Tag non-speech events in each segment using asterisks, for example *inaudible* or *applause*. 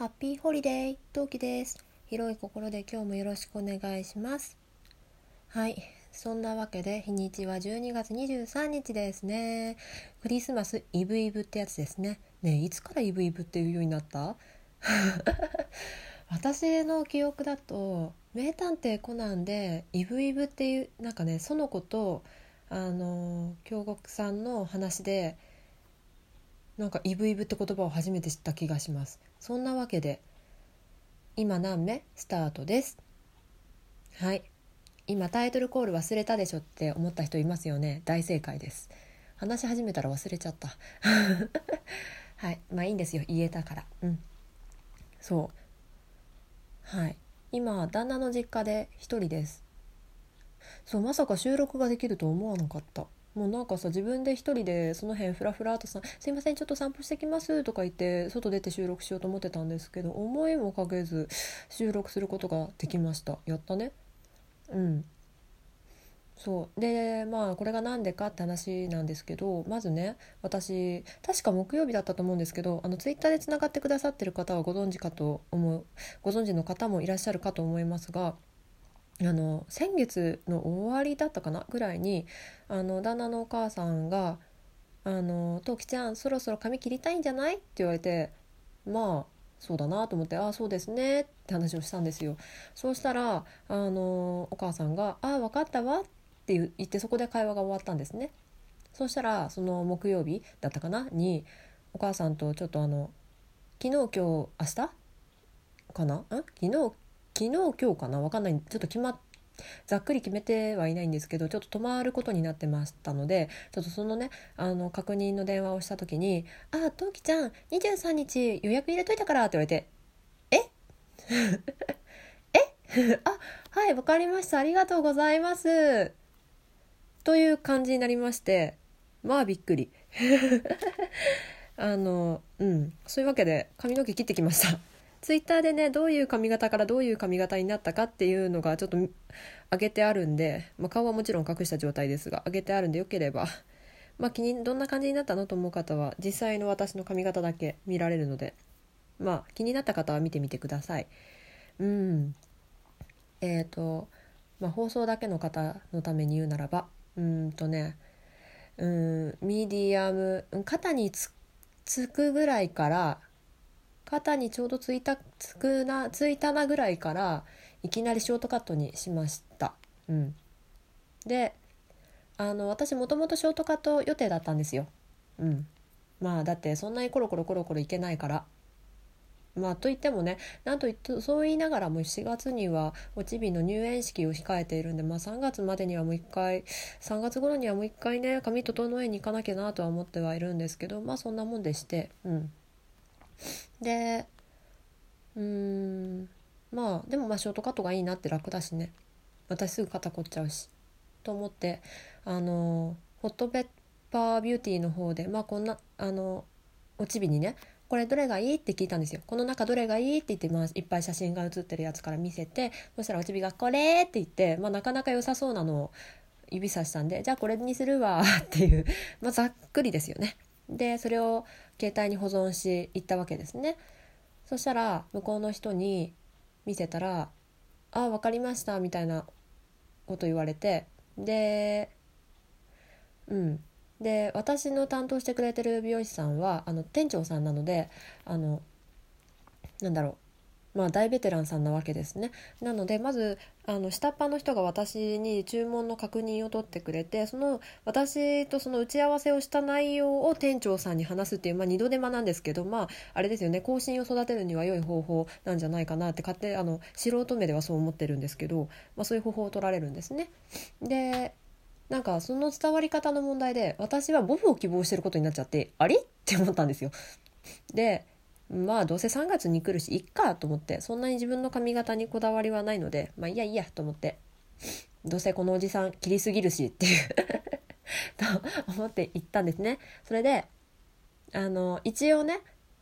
ハッピーホリデー、トウキです。広い心で今日もよろしくお願いします。はい、そんなわけで日にちは12月23日ですね。クリスマスイブイブってやつですね。ねいつからイブイブっていうようになった？*laughs* 私の記憶だと「名探偵コナン」でイブイブっていうなんかね園子とあの京極さんの話でなんかイブイブって言葉を初めて知った気がします。そんなわけで今何目スタートです。はい。今タイトルコール忘れたでしょって思った人いますよね。大正解です。話し始めたら忘れちゃった。*laughs* はい。まあいいんですよ。言えたから。うん。そう。はい。今旦那の実家で一人です。そうまさか収録ができると思わなかった。もうなんかさ自分で一人でその辺フラフラとさ「すいませんちょっと散歩してきます」とか言って外出て収録しようと思ってたんですけど思いもかけず収録することができましたやったね。うん。そう。でまあこれが何でかって話なんですけどまずね私確か木曜日だったと思うんですけどあのツイッターでつながってくださってる方はご存知かと思うご存知の方もいらっしゃるかと思いますがあの先月の終わりだったかなぐらいにあの旦那のお母さんが「あのトウキちゃんそろそろ髪切りたいんじゃない?」って言われてまあそうだなと思って「ああそうですね」って話をしたんですよ。そうしたらあのお母さんが「ああ分かったわ」って言ってそこで会話が終わったんですね。そしたらその木曜日だったかな？にお母さんとちょっとあの昨日今日明日？かな？ん？昨日昨日今日かな分かんないちょっと決まっざっくり決めてはいないんですけどちょっと泊まることになってましたのでちょっとそのねあの確認の電話をした時に「ああトウキちゃん23日予約入れといたから」って言われて「え？え？*laughs* *laughs* あはい分かりました。ありがとうございます」という感じになりましてまあびっくり。*laughs* あのうん。そういうわけで髪の毛切ってきました。ツイッターでねどういう髪型からどういう髪型になったかっていうのがちょっと上げてあるんで、まあ、顔はもちろん隠した状態ですが上げてあるんでよければ、まあ、気にどんな感じになったのと思う方は実際の私の髪型だけ見られるのでまあ気になった方は見てみてください。うんえっ、ー、と、まあ、放送だけの方のために言うならばうんとねうんミディアム肩につつくぐらいから肩にちょうどついたつくなついたなぐらいからいきなりショートカットにしました。うん、であの私もともとショートカット予定だったんですよ。うん、まあだってそんなにコロコロコロコロいけないから。まあといってもねなんといってそう言いながらも4月にはおちびの入園式を控えているんで、まあ、3月までにはもう一回3月頃にはもう一回ね髪整えに行かなきゃなとは思ってはいるんですけどまあそんなもんでしてうん。でうーんまあでもまあショートカットがいいなって楽だしね私すぐ肩凝っちゃうしと思ってあのホットペッパービューティーの方でまあこんなあのおちびにねこれどれがいいって聞いたんですよこの中どれがいいって言って、まあ、いっぱい写真が写ってるやつから見せてそしたらおちびが「これ!」って言って、まあ、なかなか良さそうなのを指さしたんで「じゃあこれにするわ」っていう、まあ、ざっくりですよね。でそれを携帯に保存し行ったわけですね。そしたら向こうの人に見せたら「ああ分かりました」みたいなこと言われてでうん。で私の担当してくれてる美容師さんはあの店長さんなのであのなんだろうまあ大ベテランさんなわけですねなのでまずあの下っ端の人が私に注文の確認を取ってくれてその私とその打ち合わせをした内容を店長さんに話すっていう、まあ、二度手間なんですけどまああれですよね更新を育てるには良い方法なんじゃないかなって勝手あの素人目ではそう思ってるんですけど、まあ、そういう方法を取られるんですね。でなんかその伝わり方の問題で私はボブを希望してることになっちゃってあれ？って思ったんですよ。でまあどうせ3月に来るしいっかと思ってそんなに自分の髪型にこだわりはないのでまあいやいやと思ってどうせこのおじさん切りすぎるしっていうと思って行ったんですね。それであの一応ね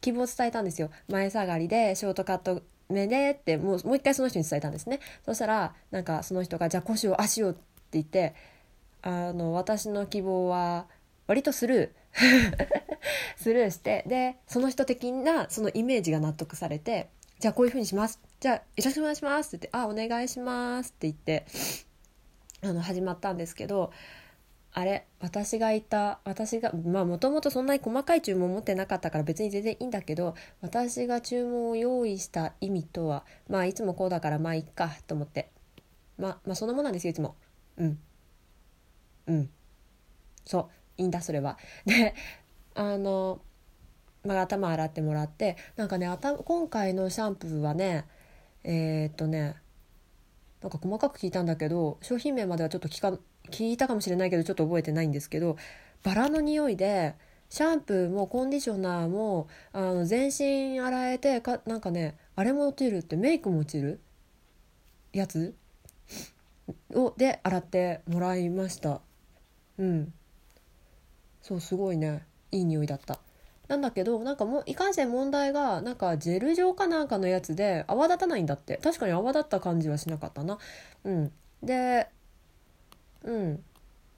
希望を伝えたんですよ前下がりでショートカット目でってもうもう一回その人に伝えたんですねそしたらなんかその人が「じゃあ腰を足を」って言ってあの私の希望は割とスルー *laughs* スルーしてでその人的なそのイメージが納得されてじゃあこういう風にします。じゃあよろしくお願いしますって言ってあお願いしますって言ってあの始まったんですけどあれ私がいた私がまあもともとそんなに細かい注文を持ってなかったから別に全然いいんだけど私が注文を用意した意味とはまあいつもこうだからまあいっかと思って。まあまあそんなもんなんですよいつも。うん。うん。そう。いいんだそれは。*laughs* であのまあ、頭洗ってもらってなんかね頭今回のシャンプーはねえー、っとねなんか細かく聞いたんだけど商品名まではちょっと聞か聞いたかもしれないけどちょっと覚えてないんですけどバラの匂いでシャンプーもコンディショナーもあの全身洗えてかなんかねあれも落ちるってメイクも落ちる？やつ？をで洗ってもらいました。うん。そうすごいね。いい匂いだった。なんだけどなんかもういかんせん問題がなんかジェル状かなんかのやつで泡立たないんだって。確かに泡立った感じはしなかったな。うん。でうん。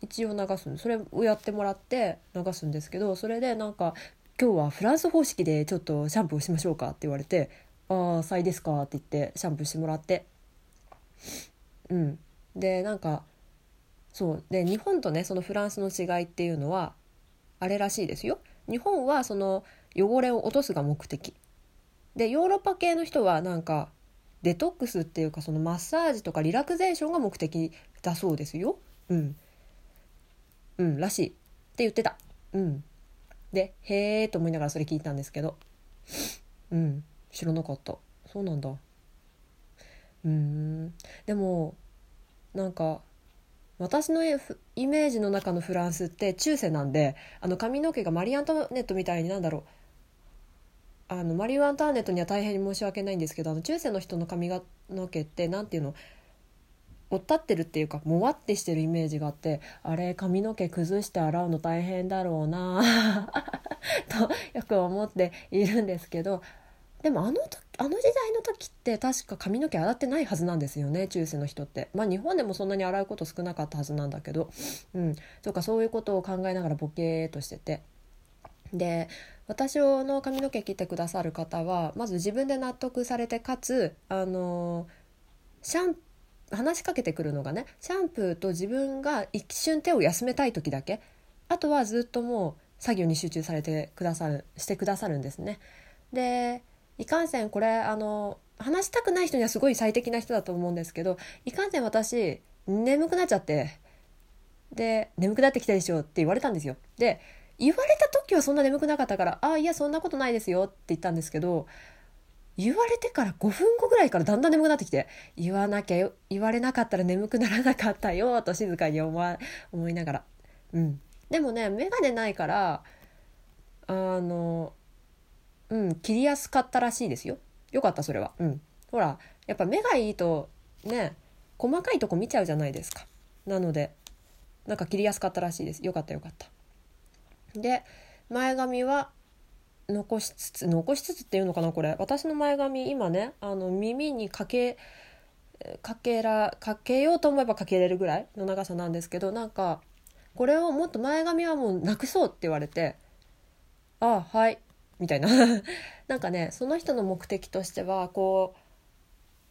一応流す。それをやってもらって流すんですけどそれでなんか「今日はフランス方式でちょっとシャンプーしましょうか」って言われて「ああさいですか」って言ってシャンプーしてもらって。うん。でなんかそう。で日本とねそのフランスの違いっていうのはあれらしいですよ。日本はその汚れを落とすが目的。でヨーロッパ系の人はなんかデトックスっていうかそのマッサージとかリラクゼーションが目的だそうですよ。うん。うんらしい。って言ってた。うん。でへえと思いながらそれ聞いたんですけど。うん。知らなかった。そうなんだ。うん。でもなんか私のイメージの中のフランスって中世なんであの髪の毛がマリー・アントワネットみたいになんだろう。あのマリー・アントワネットには大変に申し訳ないんですけどあの中世の人の髪の毛って何ていうの？おったってるっていうかもわってしてるイメージがあってあれ髪の毛崩して洗うの大変だろうな *laughs* とよく思っているんですけどでもあのあの時代の時って確か髪の毛洗ってないはずなんですよね中世の人って。まあ日本でもそんなに洗うこと少なかったはずなんだけど。うん。とかそういうことを考えながらボケーとしてて。で私の髪の毛切ってくださる方はまず自分で納得されてかつあのシャン話しかけてくるのがねシャンプーと自分が一瞬手を休めたい時だけ。あとはずっともう作業に集中されてくださるしてくださるんですね。でいかんせんこれあの話したくない人にはすごい最適な人だと思うんですけどいかんせん私眠くなっちゃってで眠くなってきたでしょって言われたんですよ。で言われた時はそんな眠くなかったから「ああいやそんなことないですよ」って言ったんですけど言われてから5分後ぐらいからだんだん眠くなってきて言わなきゃ言われなかったら眠くならなかったよと静かに思思いながら。うん。でもね眼鏡ないからあのうん切りやすかったらしいですよ。よかったそれは。うん。ほらやっぱ目がいいとね細かいとこ見ちゃうじゃないですか。なのでなんか切りやすかったらしいです。よかったよかった。で前髪は残しつつ残しつつっていうのかなこれ。私の前髪今ねあの耳にかけかけらかけようと思えばかけれるぐらいの長さなんですけどなんかこれをもっと前髪はもうなくそうって言われてああはい。みたいな。*laughs* なんかねその人の目的としてはこ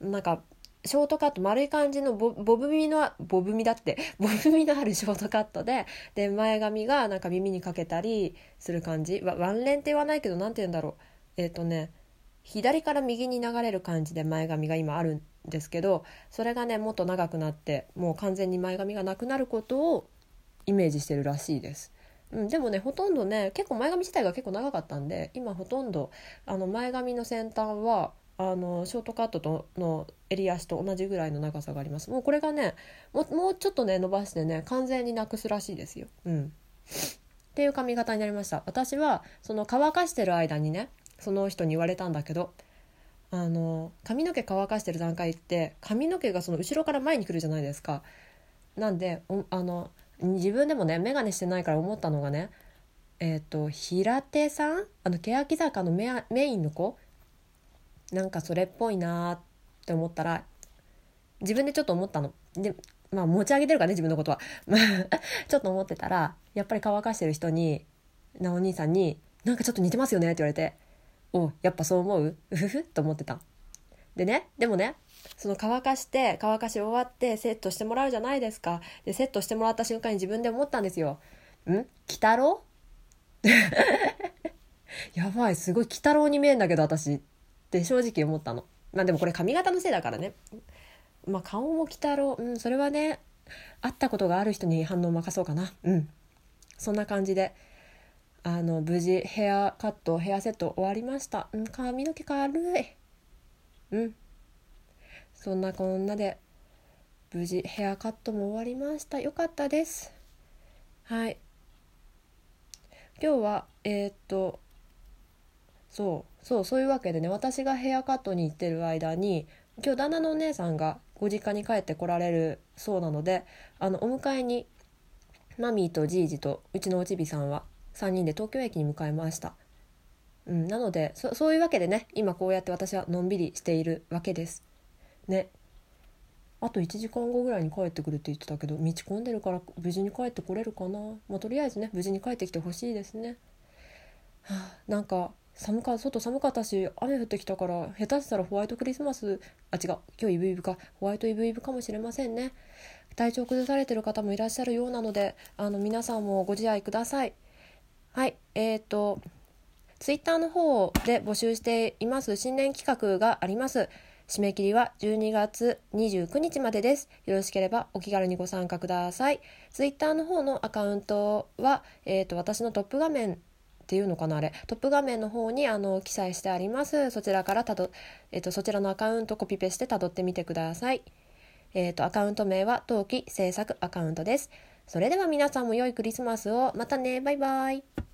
うなんかショートカット丸い感じのボブ耳のボブ耳だって *laughs* ボブ耳のあるショートカットでで前髪がなんか耳にかけたりする感じ。ワンレンって言わないけど何て言うんだろう。えっ、ー、とね左から右に流れる感じで前髪が今あるんですけどそれがねもっと長くなってもう完全に前髪がなくなることをイメージしてるらしいです。うん、でもねほとんどね結構前髪自体が結構長かったんで今ほとんどあの前髪の先端はあのショートカットとの襟足と同じぐらいの長さがありますもうこれがねもうちょっとね伸ばしてね完全になくすらしいですよ。うん、っていう髪型になりました私はその乾かしてる間にねその人に言われたんだけどあの髪の毛乾かしてる段階って髪の毛がその後ろから前に来るじゃないですか。なんであの自分でもね眼鏡してないから思ったのがねえっ、ー、と平手さん？あの欅坂のメメインの子？なんかそれっぽいなって思ったら自分でちょっと思ったの。でまあ持ち上げてるからね自分のことは。*laughs* ちょっと思ってたらやっぱり乾かしてる人になお兄さんに「なんかちょっと似てますよね」って言われて「おやっぱそう思う？う *laughs* ふふ」と思ってたでねでもねその乾かして乾かし終わってセットしてもらうじゃないですか。でセットしてもらった瞬間に自分で思ったんですよ「ん？鬼太郎? *laughs*」やばいすごい鬼太郎に見えんだけど私。って正直思ったの。まあでもこれ髪型のせいだからね。まあ顔も鬼太郎。うんそれはね会ったことがある人に反応を任そうかな。うん。そんな感じであの無事ヘアカットヘアセット終わりました。うん髪の毛軽い。うん。そんなこんなで無事ヘアカットも終わりました。よかったです。はい。今日はえー、っとそうそうそういうわけでね私がヘアカットに行ってる間に今日旦那のお姉さんがご実家に帰ってこられるそうなのであのお迎えにマミーとジージとうちのおちびさんは3人で東京駅に向かいました、うん、なのでそそういうわけでね今こうやって私はのんびりしているわけです。ね。あと1時間後ぐらいに帰ってくるって言ってたけど道混んでるから無事に帰ってこれるかな。まあとりあえずね無事に帰ってきてほしいですね。はあなんか寒か外寒かったし雨降ってきたから下手したらホワイトクリスマスあ違う今日イブイブか。ホワイトイブイブかもしれませんね。体調崩されてる方もいらっしゃるようなのであの皆さんもご自愛ください。はいえーとツイッターの方で募集しています新年企画があります。締め切りは12月29日までです。よろしければお気軽にご参加ください。ツイッターの方のアカウントは、えーと、私のトップ画面っていうのかなあれ。トップ画面の方にあの記載してあります。そちらからたど、えーと、そちらのアカウントコピペしてたどってみてください。えーとアカウント名は冬季制作アカウントです。それでは皆さんも良いクリスマスを。またね。バイバイ。